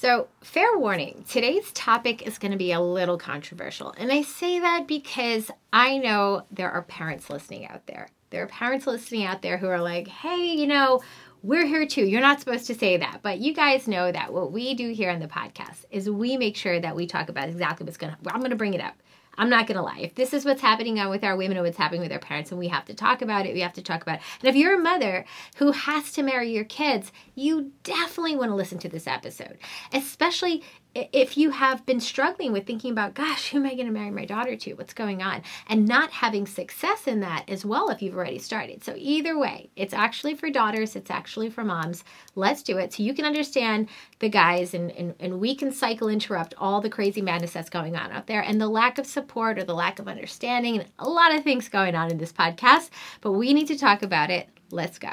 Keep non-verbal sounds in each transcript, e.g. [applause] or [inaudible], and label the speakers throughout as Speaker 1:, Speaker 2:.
Speaker 1: So, fair warning, today's topic is going to be a little controversial. And I say that because I know there are parents listening out there. There are parents listening out there who are like, hey, you know, we're here too. You're not supposed to say that, but you guys know that what we do here on the podcast is we make sure that we talk about exactly what's going to I'm going to bring it up. I'm not to lie. If this is what's happening on with our women and what's happening with our parents, and we have to talk about it, we have to talk about it. And if you're a mother who has to marry your kids, you definitely want to listen to this episode, especially if you have been struggling with thinking about, gosh, who am I going to marry my daughter to? What's going on? And not having success in that as well if you've already started. So, either way, it's actually for daughters, it's actually for moms. Let's do it so you can understand the guys and, and, and we can cycle interrupt all the crazy madness that's going on out there and the lack of support or the lack of understanding and a lot of things going on in this podcast. But we need to talk about it. Let's go.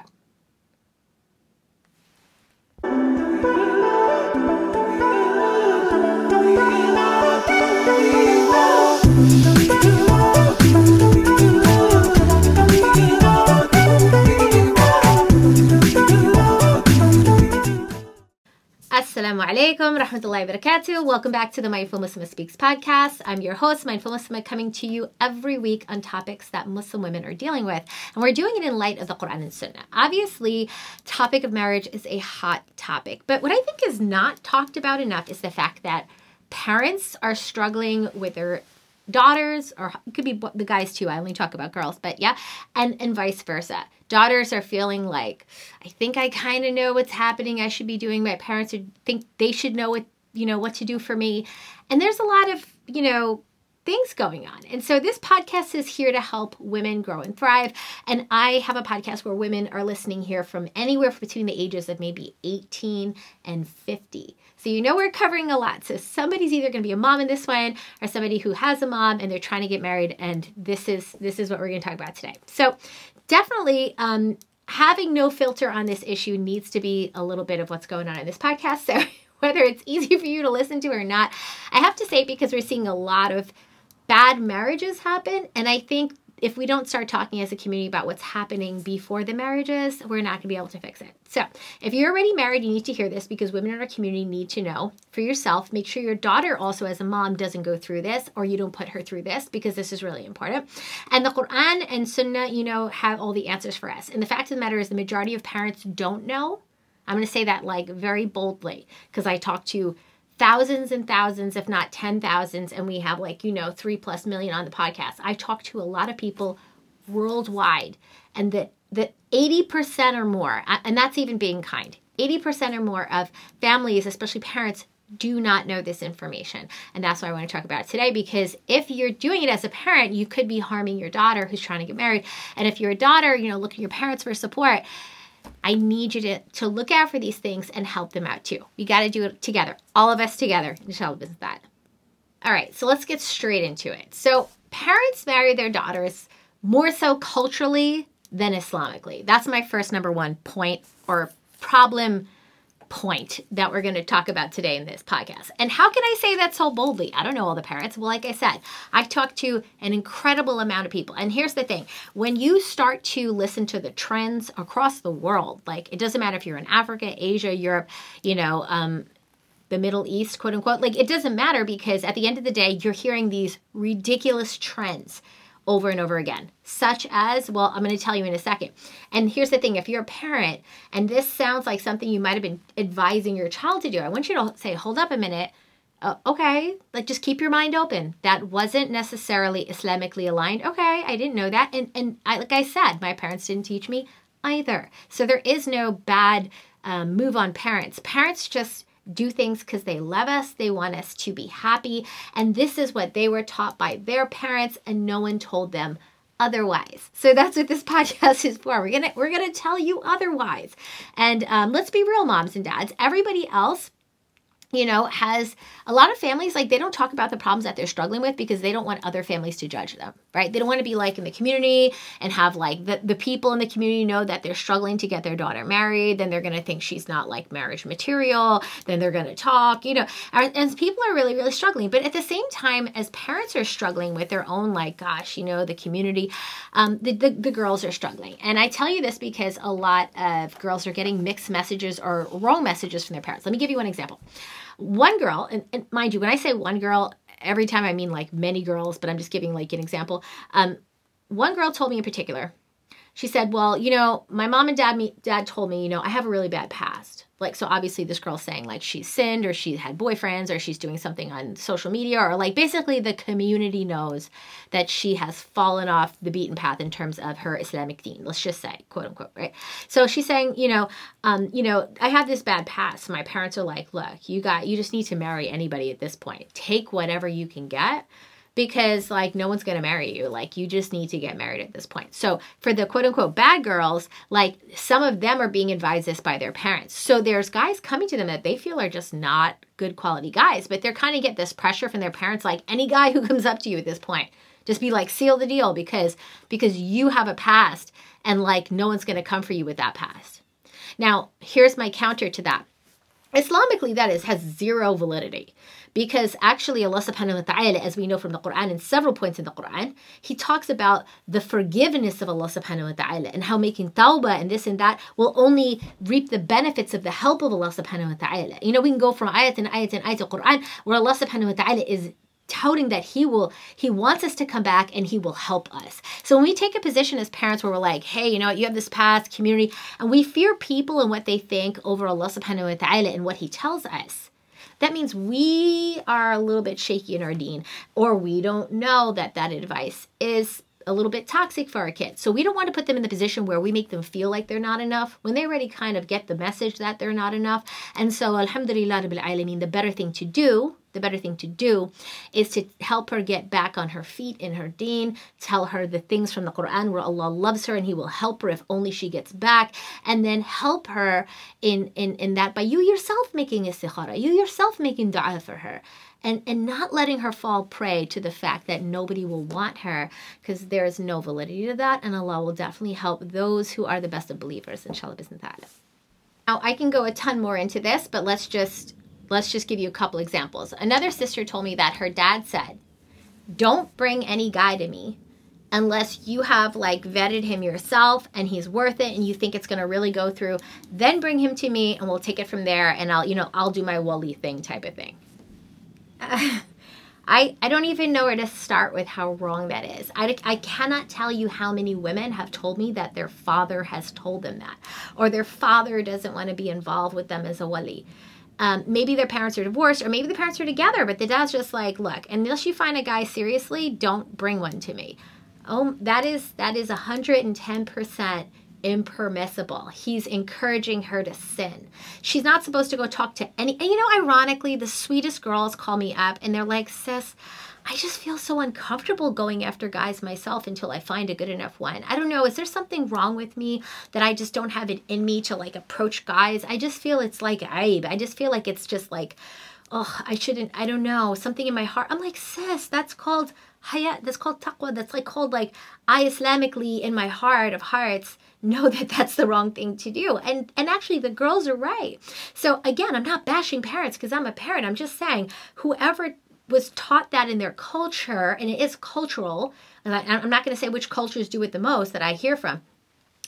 Speaker 1: Assalamu alaikum rahmatullahi wa barakatuh. Welcome back to the Mindful Muslim Speaks podcast. I'm your host, Mindful Muslim, coming to you every week on topics that Muslim women are dealing with. And we're doing it in light of the Quran and Sunnah. Obviously, topic of marriage is a hot topic. But what I think is not talked about enough is the fact that parents are struggling with their daughters or it could be the guys too i only talk about girls but yeah and and vice versa. Daughters are feeling like i think i kind of know what's happening i should be doing my parents think they should know what you know what to do for me. And there's a lot of you know things going on. And so this podcast is here to help women grow and thrive. And I have a podcast where women are listening here from anywhere between the ages of maybe 18 and 50. So you know we're covering a lot. So somebody's either going to be a mom in this one or somebody who has a mom and they're trying to get married and this is this is what we're going to talk about today. So definitely um, having no filter on this issue needs to be a little bit of what's going on in this podcast. [laughs] So whether it's easy for you to listen to or not, I have to say because we're seeing a lot of bad marriages happen and I think if we don't start talking as a community about what's happening before the marriages, we're not going to be able to fix it. So, if you're already married, you need to hear this because women in our community need to know for yourself. Make sure your daughter, also as a mom, doesn't go through this or you don't put her through this because this is really important. And the Quran and Sunnah, you know, have all the answers for us. And the fact of the matter is, the majority of parents don't know. I'm going to say that like very boldly because I talk to thousands and thousands, if not ten thousands, and we have like, you know, three plus million on the podcast. I talk to a lot of people worldwide, and that that 80% or more, and that's even being kind, 80% or more of families, especially parents, do not know this information. And that's why I want to talk about it today because if you're doing it as a parent, you could be harming your daughter who's trying to get married. And if you're a daughter, you know, look at your parents for support I need you to, to look out for these things and help them out too. We got to do it together, all of us together. Inshallah, bismillah. All right, so let's get straight into it. So, parents marry their daughters more so culturally than Islamically. That's my first number one point or problem point that we're going to talk about today in this podcast. And how can I say that so boldly? I don't know all the parents. Well, like I said, I've talked to an incredible amount of people. And here's the thing when you start to listen to the trends across the world, like it doesn't matter if you're in Africa, Asia, Europe, you know, um, the Middle East, quote unquote, like it doesn't matter because at the end of the day, you're hearing these ridiculous trends over and over again, such as, well, I'm going to tell you in a second. And here's the thing if you're a parent and this sounds like something you might have been advising your child to do, I want you to say, hold up a minute. Uh, okay, like just keep your mind open. That wasn't necessarily Islamically aligned. Okay, I didn't know that. And, and I, like I said, my parents didn't teach me either. So there is no bad um, move on parents. Parents just do things because they love us, they want us to be happy, and this is what they were taught by their parents, and no one told them otherwise. So that's what this [laughs] podcast is for. We're gonna we're gonna tell you otherwise, and um, let's be real, moms and dads. Everybody else you know, has a lot of families like they don't talk about the problems that they're struggling with because they don't want other families to judge them, right? They don't want to be like in the community and have like the, the people in the community know that they're struggling to get their daughter married. Then they're going to think she's not like marriage material. Then they're going to talk, you know, and, people are really, really struggling. But at the same time, as parents are struggling with their own, like, gosh, you know, the community, um, the, the, the girls are struggling. And I tell you this because a lot of girls are getting mixed messages or wrong messages from their parents. Let me give you one example one girl, and, and mind you, when I say one girl, every time I mean like many girls, but I'm just giving like an example. Um, one girl told me in particular, she said, "Well, you know, my mom and dad me dad told me, you know, I have a really bad past. Like so obviously this girl's saying like she's sinned or she had boyfriends or she's doing something on social media or like basically the community knows that she has fallen off the beaten path in terms of her islamic deen let's just say quote unquote right? So she's saying you know um, you know i have this bad past. My parents are like look you got you just need to marry anybody at this point. Take whatever you can get because like no one's going to marry you. Like you just need to get married at this point. So for the quote unquote bad girls, like some of them are being advised this by their parents. So there's guys coming to them that they feel are just not good quality guys, but they're kind of get this pressure from their parents like any guy who [laughs] comes up to you at this point, just be like seal the deal because because you have a past and like no one's going to come for you with that past. Now, here's my counter to that. Islamically, that is has zero validity because actually Allah subhanahu wa ta'ala, as we know from the Quran and several points in the Quran, He talks about the forgiveness of Allah subhanahu wa ta'ala and how making tawbah and this and that will only reap the benefits of the help of Allah subhanahu wa ta'ala. You know, we can go from ayat and ayat and ayat of Quran where Allah subhanahu wa ta'ala is touting that he will he wants us to come back and he will help us so when we take a position as parents where we're like hey you know what you have this past community and we fear people and what they think over allah subhanahu wa ta'ala and what he tells us that means we are a little bit shaky in our deen, or we don't know that that advice is a little bit toxic for our kids. So we don't want to put them in the position where we make them feel like they're not enough when they already kind of get the message that they're not enough. And so, alhamdulillah, the better thing to do the better thing to do is to help her get back on her feet in her deen, tell her the things from the Quran where Allah loves her and He will help her if only she gets back, and then help her in, in, in that by you yourself making istikhara, you yourself making dua for her. And, and not letting her fall prey to the fact that nobody will want her because there is no validity to that and Allah will definitely help those who are the best of believers inshallah bismillah now I can go a ton more into this but let's just let's just give you a couple examples. Another sister told me that her dad said, Don't bring any guy to me unless you have like vetted him yourself and he's worth it and you think it's going to really go through. Then bring him to me and we'll take it from there and I'll, you know, I'll do my wali thing type of thing. [laughs] I, I don't even know where to start with how wrong that is. I, I cannot tell you how many women have told me that their father has told them that, or their father doesn't want to be involved with them as a wali. Um, maybe their parents are divorced, or maybe the parents are together, but the dad's just like, look, unless you find a guy seriously, don't bring one to me. Oh, that is that is 110% impermissible. He's encouraging her to sin. She's not supposed to go talk to any. And you know, ironically, the sweetest girls call me up and they're like, sis, I just feel so uncomfortable going after guys myself until I find a good enough one. I don't know. Is there something wrong with me that I just don't have it in me to like approach guys? I just feel it's like aib. I just feel like it's just like, oh, I shouldn't. I don't know. Something in my heart. I'm like, sis, that's called hayat. That's called taqwa. That's like called like I Islamically in my heart of hearts know [laughs] that that's the wrong thing to do. And and actually the girls are right. So again, I'm not bashing parents because I'm a parent. I'm just saying whoever was taught that in their culture, and it is cultural. And I, I'm not going to say which cultures do it the most that I hear from.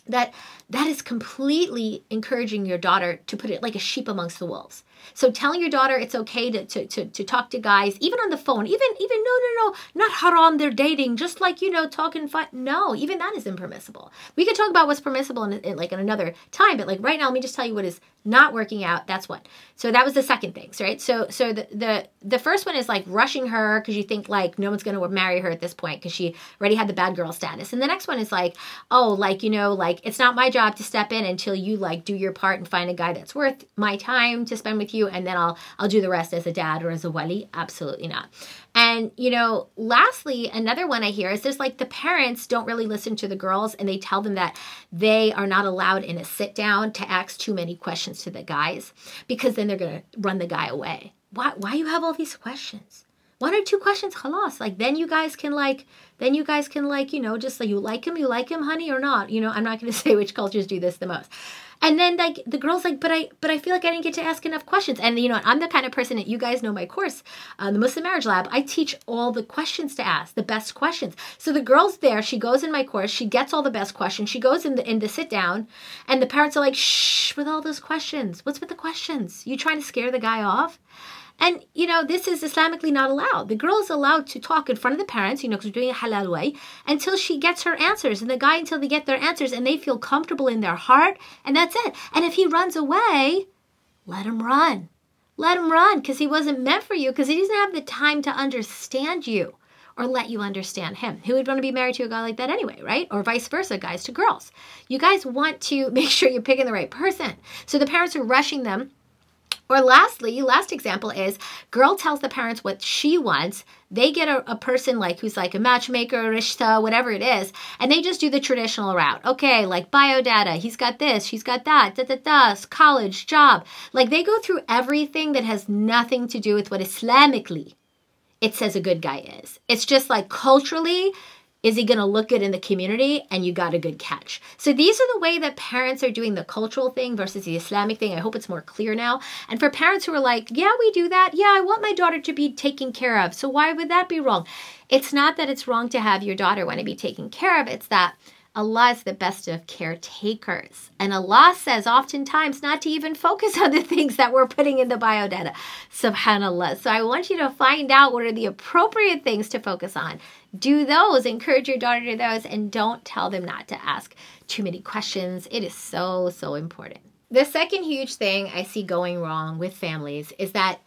Speaker 1: That that is completely encouraging your daughter to put it like a sheep amongst the wolves. So telling your daughter it's okay to, to, to, to, talk to guys, even on the phone, even, even, no, no, no, not haram, they're dating, just like, you know, talking fun. No, even that is impermissible. We could talk about what's permissible in, in like in another time, but like right now, let me just tell you what is not working out. That's what. So that was the second thing, right? So, so the, the, the first one is like rushing her because you think like no one's going to marry her at this point because she already had the bad girl status. And the next one is like, oh, like, you know, like it's not my job to step in until you like do your part and find a guy that's worth my time to spend with you you and then I'll I'll do the rest as a dad or as a wali. Absolutely not. And you know, lastly, another one I hear is there's like the parents don't really listen to the girls and they tell them that they are not allowed in a sit down to ask too many questions to the guys because then they're gonna run the guy away. Why why you have all these questions? one or two questions, halas. Like then you guys can like, then you guys can like, you know, just like you like him, you like him, honey, or not. You know, I'm not going [laughs] to say which cultures do this the most. And then like the girl's like, but I but I feel like I didn't get to ask enough questions. And you know, I'm the kind of person that you guys know my course, uh, the Muslim Marriage Lab. I teach all the questions to ask, the best questions. So the girl's there. She goes in my course. She gets all the best questions. She goes in the in the sit down, and the parents are like, shh, with all those questions. What's with the questions? You trying to scare the guy off? And, you know, this is Islamically not allowed. The girl is allowed to talk in front of the parents, you know, because we're doing a halal way, until she gets her answers. And the guy until they get their answers and they feel comfortable in their heart. And that's it. And if he runs away, let him run. Let him run because he wasn't meant for you because he doesn't have the time to understand you or let you understand him. Who would want to be married to a guy like that anyway, right? Or vice versa, guys to girls. You guys want to [laughs] make sure you're picking the right person. So the parents are rushing them or lastly, last example is girl tells the parents what she wants. They get a, a person like who's like a matchmaker, rishta, whatever it is, and they just do the traditional route. Okay, like biodata, he's got this, she's got that, da da da, college, job. Like they go through everything that has nothing to do with what Islamically it says a good guy is. It's just like culturally, is he going to look good in the community? And you got a good catch. So these are the way that parents are doing the cultural thing versus the Islamic thing. I hope it's more clear now. And for parents who are like, yeah, we do that. Yeah, I want my daughter to be taken care of. So why would that be wrong? It's not that it's wrong to have your daughter want to be taken care of. It's that Allah is the best of caretakers. And Allah says oftentimes not to even focus [laughs] on the things that we're putting in the biodata. Subhanallah. So I want you to find out what are the appropriate things to focus on. Do those, encourage your daughter to those, and don't tell them not to ask too many questions. It is so, so important. The second huge thing I see going wrong with families is that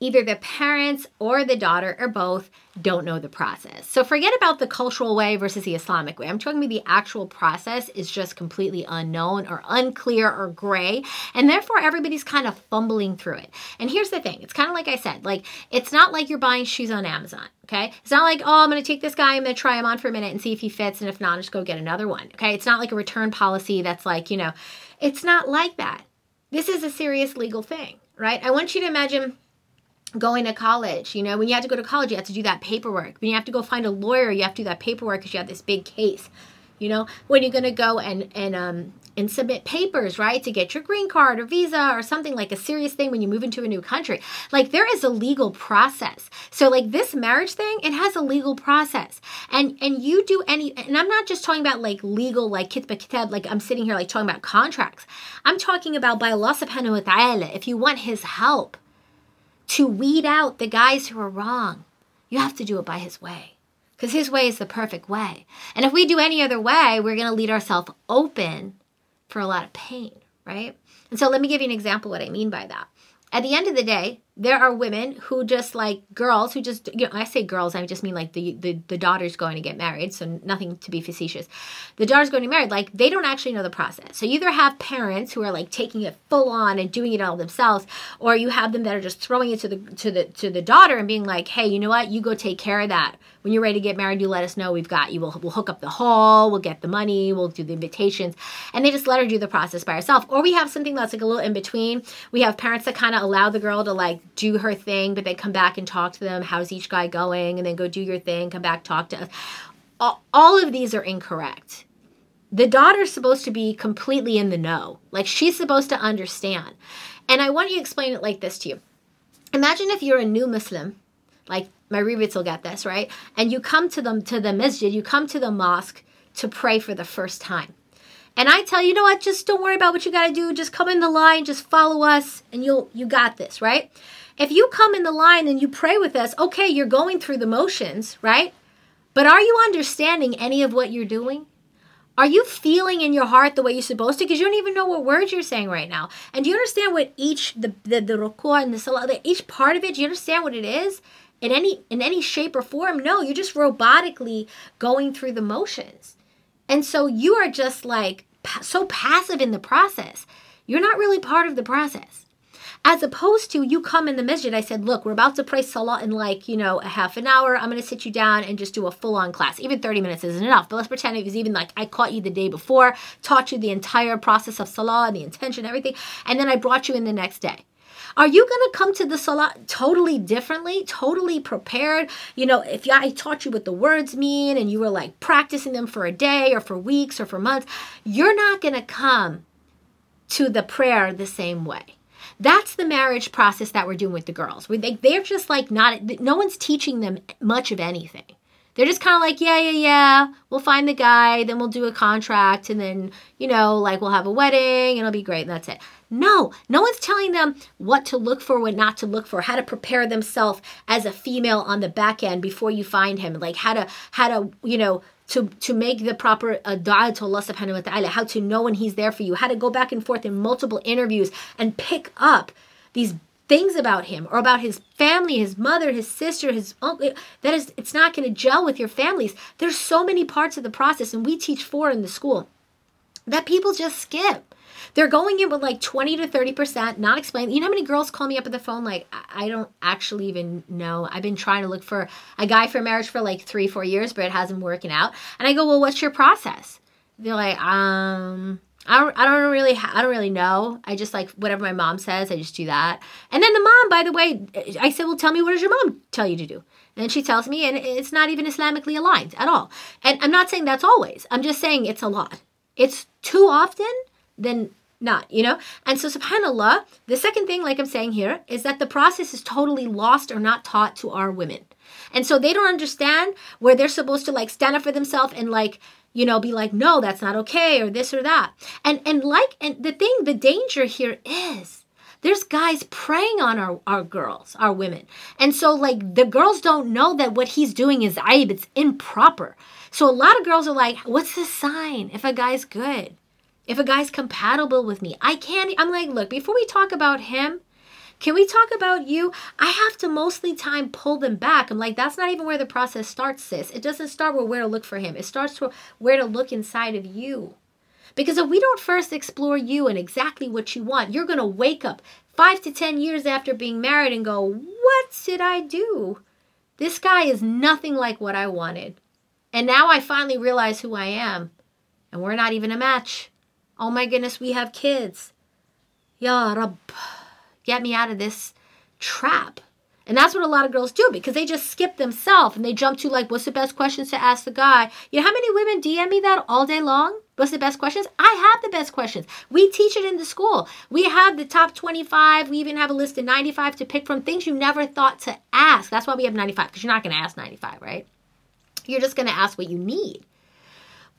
Speaker 1: either the parents or the daughter or both don't know the process. So forget about the cultural way versus the Islamic way. I'm talking about the actual process is just completely unknown or unclear or gray. And therefore everybody's kind of fumbling through it. And here's the thing. It's kind of like I said, like it's not like you're buying shoes on Amazon. Okay. It's not like, oh, I'm going to take this guy, I'm going to try him on for a minute and see if he fits. And if not, I'll just go get another one. Okay. It's not like a return policy that's like, you know, it's not like that. This is a serious legal thing, right? I want you to imagine going to college. You know, when you have to go to college, you have to do that paperwork. When you have to go find a lawyer, you have to do that paperwork because you have this big case. You know, when you're going to go and and um and submit papers, right, to get your green card or visa or something like a serious thing when you move into a new country. Like there is a legal process. So like this marriage thing, it has a legal process. And and you do any and I'm not just talking about like legal like kitba kitab like I'm sitting here like talking about contracts. I'm talking about by Allah subhanahu wa ta'ala if you want his help to weed out the guys who are wrong, you have to do it by His way. Because His way is the perfect way. And if we do any other way, we're going to lead ourselves open for a lot of pain, right? And so let me give you an example what I mean by that. At the end of the day, there are women who just like girls who just you know i say girls i just mean like the, the the daughter's going to get married so nothing to be facetious. The daughter's going to get married like they don't actually know the process. So you either have parents who are like taking it full on and doing it all themselves or you have them that are just throwing it to the to the to the daughter and being like hey you know what? You go take care of that. When you're ready to get married you let us know. We've got you. We'll, we'll hook up the hall. We'll get the money. We'll do the invitations. And they just let her do the process by herself. Or we have something that's like a little in between. We have parents that kind of allow the girl to like do her thing, but then come back and talk to them. How's each guy going? And then go do your thing, come back, talk to us. All, all of these are incorrect. The daughter's supposed to be completely in the know. Like she's supposed to understand. And I want you to explain it like this to you. Imagine if you're a new Muslim, like my reverts will get this, right? And you come to them to the masjid, you come to the mosque to pray for the first time. And I tell you, you know what? Just don't worry about what you got to do. Just come in the line, just follow us, and you'll you got this, right? If you come in the line and you pray with us, okay, you're going through the motions, right? But are you understanding any of what you're doing? Are you feeling in your heart the way you're supposed to? Because you don't even know what words you're saying right now. And do you understand what each the the, the and the salah, each part of it? Do you understand what it is? In any in any shape or form? No, you're just robotically going through the motions. And so you are just like so passive in the process. You're not really part of the process. As opposed to you come in the masjid, I said, look, we're about to pray salah in like, you know, a half an hour. I'm going to sit you down and just do a full on class. Even 30 minutes isn't enough. But let's pretend it was even like I caught you the day before, taught you the entire process of salah the intention, everything. And then I brought you in the next day. Are you going to come to the salah totally differently, totally prepared? You know, if I taught you what the words mean and you were like practicing them for a day or for weeks or for months, you're not going to come to the prayer the same way. That's the marriage process that we're doing with the girls. They, they're just like not, no one's teaching them much of anything. They're just kind of like, yeah, yeah, yeah, we'll find the guy, then we'll do a contract, and then, you know, like we'll have a wedding, and it'll be great, and that's it. No, no one's telling them what to look for, what not to look for, how to prepare themselves as a female on the back end before you find him, like how to, how to, you know, to, to make the proper uh, dua to Allah subhanahu wa ta'ala, how to know when He's there for you, how to go back and forth in multiple interviews and pick up these things about him or about his family, his mother, his sister, his uncle. That is, it's not going to gel with your families. There's so many parts of the process, and we teach four in the school that people just skip. They're going in with like 20 to 30%, not explaining. You know how many girls call me up at the phone? Like, I don't actually even know. I've been trying to look for a guy for marriage for like three, four years, but it hasn't working out. And I go, well, what's your process? They're like, um, I don't, I don't really I don't really know. I just like whatever my mom says, I just do that. And then the mom, by the way, I said, "Well, tell me what does your mom tell you to do?" And she tells me and it's not even Islamically aligned at all. And I'm not saying that's always. I'm just saying it's a lot. It's too often than not, you know? And so subhanallah, the second thing like I'm saying here is that the process is totally lost or not taught to our women. And so they don't understand where they're supposed to like stand up for themselves and like you know be like no that's not okay or this or that and and like and the thing the danger here is there's guys preying on our, our girls our women and so like the girls don't know that what he's doing is aib it's improper so a lot of girls are like what's the sign if a guy's good if a guy's compatible with me i can't i'm like look before we talk about him can we talk about you? I have to mostly time pull them back. I'm like, that's not even where the process starts, sis. It doesn't start with where to look for him. It starts with where to look inside of you. Because if we don't first explore you and exactly what you want, you're going to wake up five to 10 years after being married and go, What did I do? This guy is nothing like what I wanted. And now I finally realize who I am. And we're not even a match. Oh my goodness, we have kids. Ya Rab get me out of this trap. And that's what a lot of girls do because they just skip themselves and they jump to like, what's the best questions to ask the guy? You know how many women DM me that all day long? What's the best questions? I have the best questions. We teach it in the school. We have the top 25. We even have a list of 95 to pick from things you never thought to ask. That's why we have 95 because you're not going to ask 95, right? You're just going to ask what you need.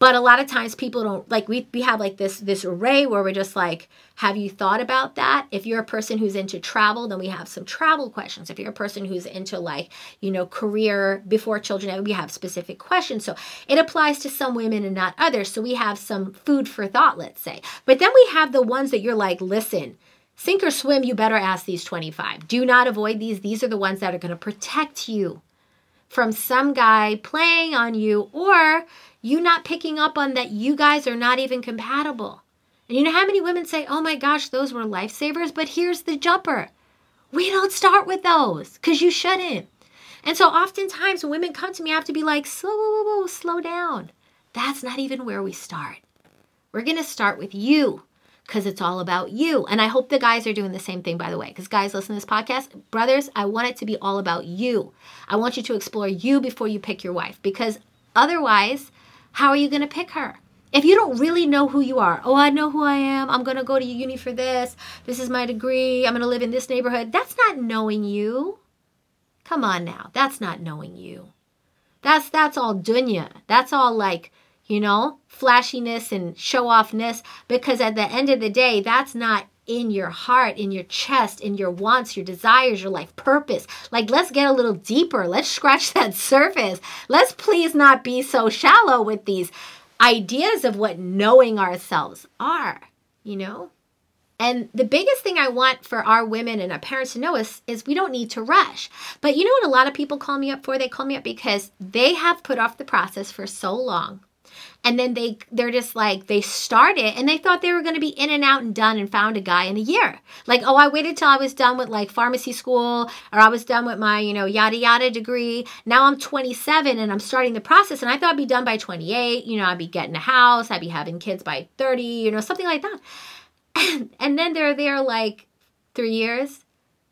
Speaker 1: But a lot of times people don't like we we have like this this array where we're just like, have you thought about that? If you're a person who's into travel, then we have some travel questions. If you're a person who's into like, you know, career before children, we have specific questions. So it applies to some women and not others. So we have some food for thought, let's say. But then we have the ones that you're like, listen, sink or swim, you better ask these 25. Do not avoid these. These are the ones that are going to protect you from some guy playing on you or you not picking up on that you guys are not even compatible. And you know how many women say, oh my gosh, those were lifesavers, but here's the jumper. We don't start with those because you shouldn't. And so oftentimes when women come to me, I have to be like, slow, whoa, whoa, whoa, slow down. That's not even where we start. We're going to start with you because it's all about you. And I hope the guys are doing the same thing, by the way, because guys listen to this podcast. Brothers, I want it to be all about you. I want you to explore you before you pick your wife because otherwise, how are you going to pick her? If you don't really know who you are, oh, I know who I am. I'm going to go to uni for this. This is my degree. I'm going to live in this neighborhood. That's not knowing you. Come on now. That's not knowing you. That's that's all dunya. That's all like, you know, flashiness and show offness because at the end of the day, that's not in your heart, in your chest, in your wants, your desires, your life purpose. Like, let's get a little deeper. Let's scratch [laughs] that surface. Let's please not be so shallow with these ideas of what knowing ourselves are, you know? And the biggest thing I want for our women and our parents to know is, is we don't need to rush. But you know what a lot of people call me up for? They call me up because they have put off the process for so long and then they they're just like they started and they thought they were going to be in and out and done and found a guy in a year. Like oh i waited till i was done with like pharmacy school or i was done with my you know yada yada degree. Now i'm 27 and i'm starting the process and i thought i'd be done by 28 you know i'd be getting a house i'd be having kids by 30 you know something like that. And, [clears throat] and then they're there like three years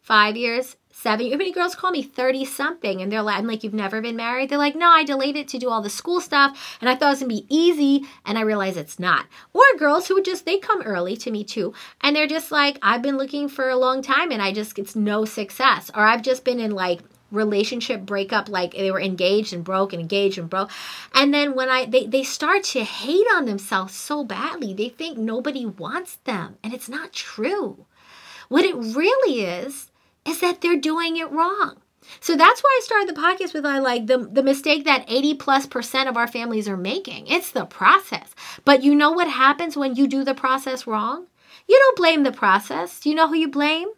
Speaker 1: five years, seven. How many girls call me 30 something and they're like, I'm like, you've never been married? They're like, no, I delayed it to do all the school stuff and I thought it was gonna be easy and I realize it's not. Or girls who just, they come early to me too and they're just like, I've been looking for a long time and I just, it's no success. Or I've just been in like, relationship breakup like they were engaged and broke and engaged and broke and then when i they, they start to hate on themselves so badly they think nobody wants them and it's not true what it really is is that they're doing it wrong. So that's why I started the podcast with I like the the mistake that 80 plus percent of our families are making. It's the process. But you know what happens when you do the process wrong? You don't blame the process. Do you know who you blame?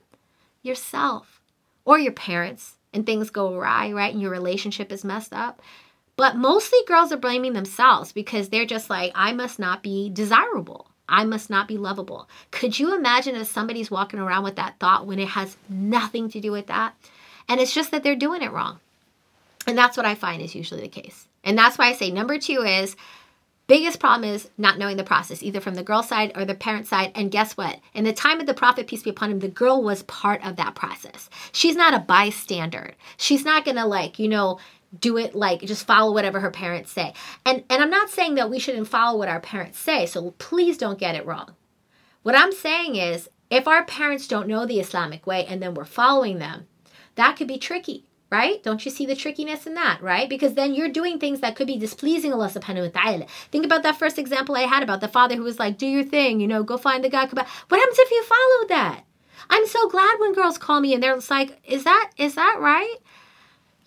Speaker 1: Yourself or your parents and things go awry, right? And your relationship is messed up. But mostly girls are blaming themselves because they're just like, I must not be desirable. I must not be lovable. Could you imagine if somebody's walking around with that thought when it has nothing to do with that? And it's just that they're doing it wrong. And that's what I find is usually the case. And that's why I say number two is biggest problem is not knowing the process, either from the girl side or the parent side. And guess what? In the time of the prophet, peace be upon him, the girl was part of that process. She's not a bystander. She's not gonna like, you know, do it like just follow whatever her parents say. And and I'm not saying that we shouldn't follow what our parents say, so please don't get it wrong. What I'm saying is if our parents don't know the Islamic way and then we're following them, that could be tricky, right? Don't you see the trickiness in that, right? Because then you're doing things that could be displeasing Allah subhanahu wa ta'ala. Think about that first example I had about the father who was like, do your thing, you know, go find the guy. What happens if you follow that? I'm so glad when girls call me and they're like, is that is that right?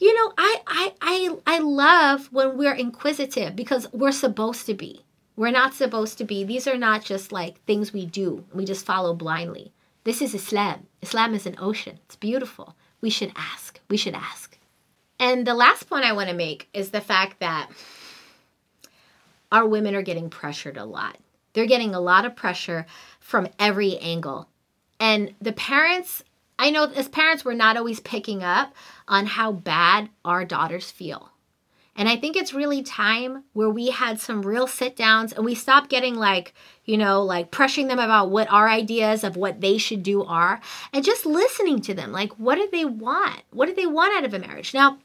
Speaker 1: You know, I, I, I, I love when we're inquisitive because we're supposed to be. We're not supposed to be. These are not just like things we do. We just follow blindly. This is Islam. Islam is an ocean. It's beautiful. We should ask. We should ask. And the last point I want to make is the fact that our women are getting pressured a lot. They're getting a lot of pressure from every angle. And the parents I know as parents, we're not always picking up on how bad our daughters feel. And I think it's really time where we had some real sit downs and we stopped getting like, you know, like pressuring them about what our ideas of what they should do are and just listening to them. Like, what do they want? What do they want out of a marriage? Now,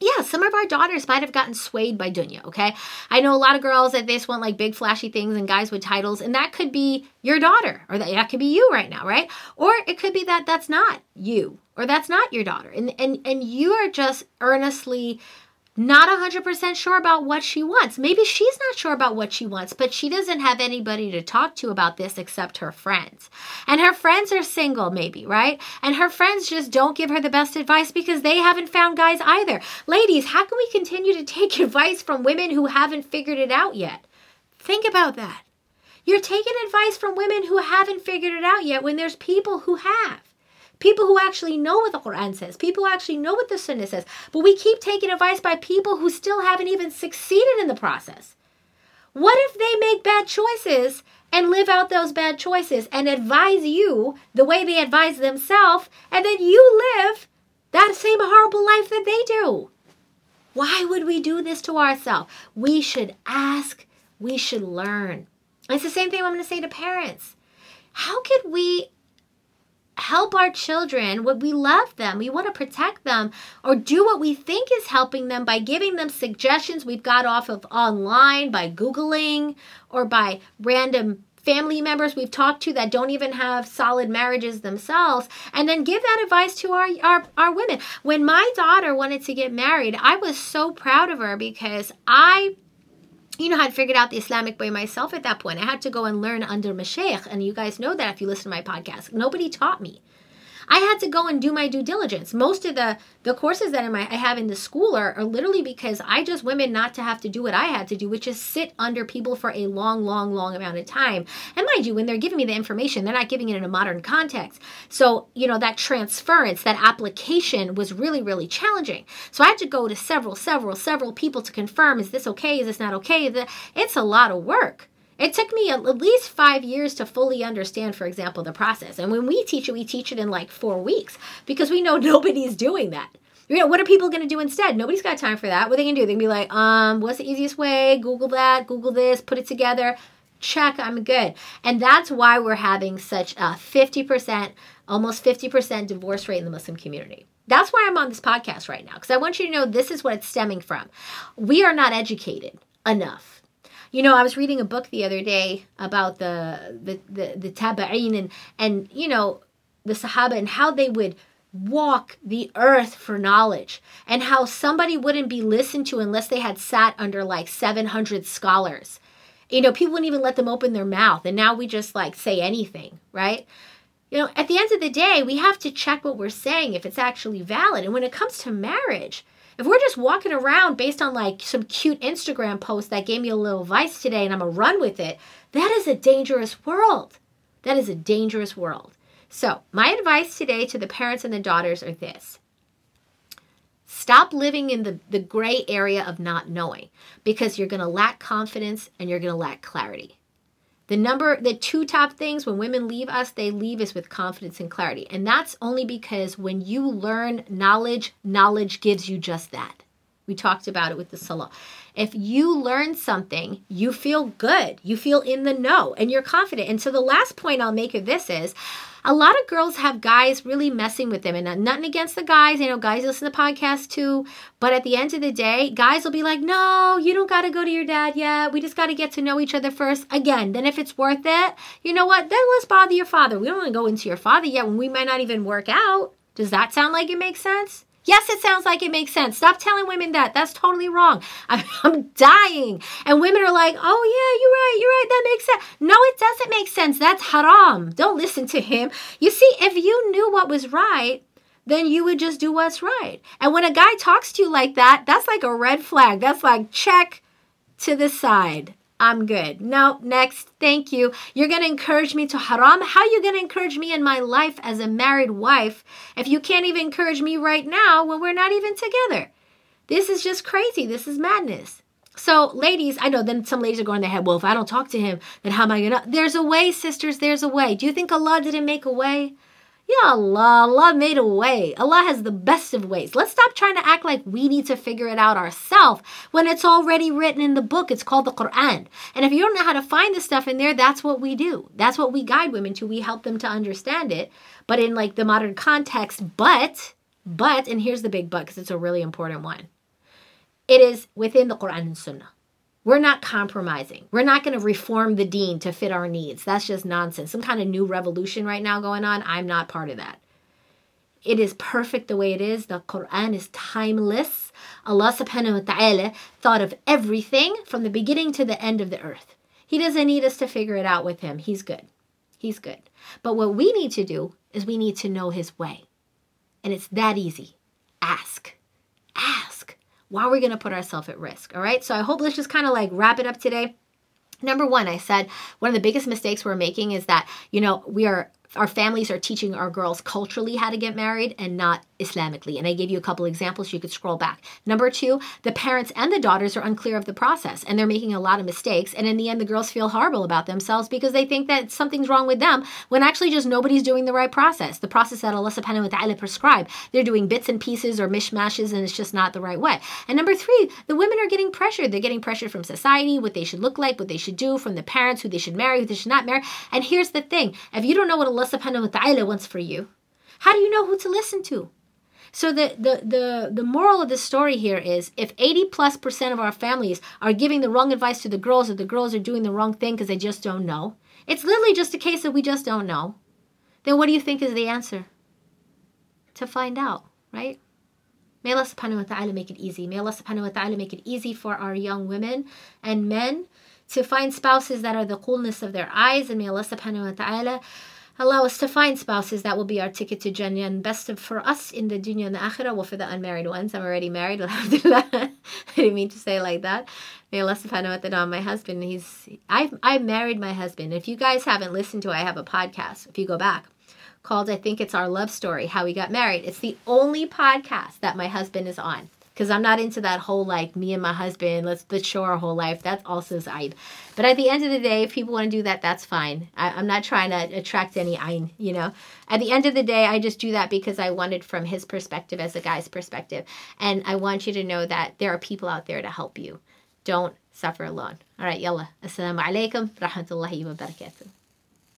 Speaker 1: yeah, some of our daughters might have gotten swayed by dunya, okay? I know a lot of girls that this want like big flashy things and guys with titles, and that could be your daughter, or that, that could be you right now, right? Or it could be that that's not you, or that's not your daughter. And and and you are just earnestly not 100% sure about what she wants. Maybe she's not sure about what she wants, but she doesn't have anybody to talk to about this except her friends. And her friends are single, maybe, right? And her friends just don't give her the best advice because they haven't found guys either. Ladies, how can we continue to take [laughs] advice from women who haven't figured it out yet? Think about that. You're taking advice from women who haven't figured it out yet when there's people who have. People who actually know what the Quran says, people who actually know what the Sunnah says. But we keep taking advice by people who still haven't even succeeded in the process. What if they make bad choices and live out those bad choices and advise you the way they advise themselves, and then you live that same horrible life that they do? Why would we do this to ourselves? We should ask, we should learn. It's the same thing I'm going to say to parents. How could we help our children when we love them? We want to protect them or do what we think is helping them by giving them suggestions we've got off of online by googling or by random family members we've talked to that don't even have solid marriages themselves and then give that advice to our, our our women. When my daughter wanted to get married i was so proud of her because i you know, I had figured out the Islamic way myself at that point. I had to go and learn under Mashaykh, and you guys know that if you listen to my podcast. Nobody taught me. I had to go and do my due diligence. Most of the the courses that I have in the school are, are literally because I just women not to have to do what I had to do, which is sit under people for a long, long, long amount of time. And mind you, when they're giving me the information, they're not giving it in a modern context. So, you know, that transference, that application was really, really challenging. So I had to go to several, several, several people to confirm is this okay? Is this not okay? It's a lot of work. It took me at least five years to fully understand, for example, the process. And when we teach it, we teach it in like four weeks because we know [laughs] nobody's doing that. You know, what are people going to do instead? Nobody's got time for that. What are they going to do? They can be like, um, what's the easiest way? Google that, Google this, put it together. Check, I'm good. And that's why we're having such a 50% almost 50% divorce rate in the Muslim community. That's why I'm on this podcast right now, because I want you to know this is what it's stemming from. We are not educated enough. You know, I was reading a book the other day about the the the, the tabi'in and and you know the Sahaba and how they would walk the earth for knowledge and how somebody wouldn't be listened to unless they had sat under like 700 scholars. You know, people wouldn't even let them open their mouth and now we just like say anything, right? You know, at the end of the day, we have to check what we're saying if it's actually valid. And when it comes to marriage, if we're just walking around based on like some cute Instagram post that gave me a little advice today and I'm a run with it, that is a dangerous world. That is a dangerous world. So, my advice today to the parents and the daughters are this Stop living in the, the gray area of not knowing because you're going to lack confidence and you're going to lack clarity. The number, the two top things when women leave us, they leave us with confidence and clarity. And that's only because when you learn knowledge, knowledge gives you just that. We talked about it with the salah. If you learn something, you feel good, you feel in the know, and you're confident. And so the last point I'll make of this is a lot of girls have guys really messing with them. And nothing against the guys. You know guys listen to podcasts too. But at the end of the day guys will be like no you don't got to go to your dad yet. We just got to get to know each other first. Again then if it's worth it you know what? Then let's bother your father. We don't want to go into your father yet when we might not even work out. Does that sound like it makes sense Yes, it sounds like it makes sense. Stop telling women that. That's totally wrong. [laughs] I'm, dying. And women are like, oh, yeah, you're right. You're right. That makes sense. No, it doesn't make sense. That's haram. Don't listen to him. You see, if you knew what was right, then you would just do what's right. And when a guy talks to you like that, that's like a red flag. That's like check to the side. I'm good. No, next. Thank you. You're going to encourage me to haram? How are you going to encourage me in my life as a married wife if you can't even encourage me right now when we're not even together? This is just crazy. This is madness. So, ladies, I know then some ladies are going to head, well, if I don't talk to him, then how am I going to? There's a way, sisters. There's a way. Do you think Allah didn't make a way? Ya Allah, Allah made a way. Allah has the best of ways. Let's stop trying to act like we need to figure it out ourselves when it's already written in the book. It's called the Quran. And if you don't know how to find the stuff in there, that's what we do. That's what we guide women to. We help them to understand it, but in like the modern context. But, but, and here's the big but because it's a really important one. It is within the Quran and Sunnah. We're not compromising. We're not going to reform the deen to fit our needs. That's just nonsense. Some kind of new revolution right now going on. I'm not part of that. It is perfect the way it is. The Quran is timeless. Allah subhanahu wa ta'ala thought of everything from the beginning to the end of the earth. He doesn't need us to figure it out with him. He's good. He's good. But what we need to do is we need to know his way. And it's that easy. Ask. Ask why are we going to put ourselves at risk? All right. So I hope let's just kind of like wrap it up today. Number one, I said one of the biggest mistakes we're making is that, you know, we are our families are teaching our girls culturally how to get married and not Islamically. And I gave you a couple examples. You could scroll back. Number two, the parents and the daughters are unclear of the process and they're making a lot of mistakes. And in the end, the girls feel horrible about themselves because they think that something's wrong with them when actually just nobody's doing the right process. The process that Allah subhanahu wa ta'ala prescribed. They're doing bits and pieces or mishmashes and it's just not the right way. And number three, the women are getting pressured. They're getting pressured from society, what they should look like, what they should do, from the parents, who they should marry, who they should not marry. And here's the thing if you don't know what Allah subhanahu wa ta'ala wants for you, how do you know who to listen to? So the, the, the, the moral of the story here is if 80 plus percent of our families are giving the wrong advice to the girls or the girls are doing the wrong thing because they just don't know, it's literally just a case that we just don't know, then what do you think is the answer? To find out, right? May Allah subhanahu wa ta'ala make it easy. May Allah subhanahu wa ta'ala make it easy for our young women and men to find spouses that are the coolness of their eyes. And may Allah subhanahu wa ta'ala Allow us to find spouses that will be our ticket to Jannah and best for us in the dunya and the akhirah. Well, for the unmarried ones, I'm already married. [laughs] Alhamdulillah. I didn't mean to say like that. May Allah subhanahu wa ta'ala, my husband, he's, I've, I married my husband. If you guys haven't listened to, I have a podcast. If you go back, called I think it's our love story, how we got married. It's the only podcast that my husband is on because I'm not into that whole like me and my husband, let's let's show our whole life. That's also Zaid. But at the end of the day, if people want to do that, that's fine. I, am not trying to attract any Ain, you know. At the end of the day, I just do that because I wanted from his perspective as a guy's perspective. And I want you to know that there are people out there to help you. Don't suffer alone. All right, yalla. Assalamu alaikum rahmatullahi wa barakatuh.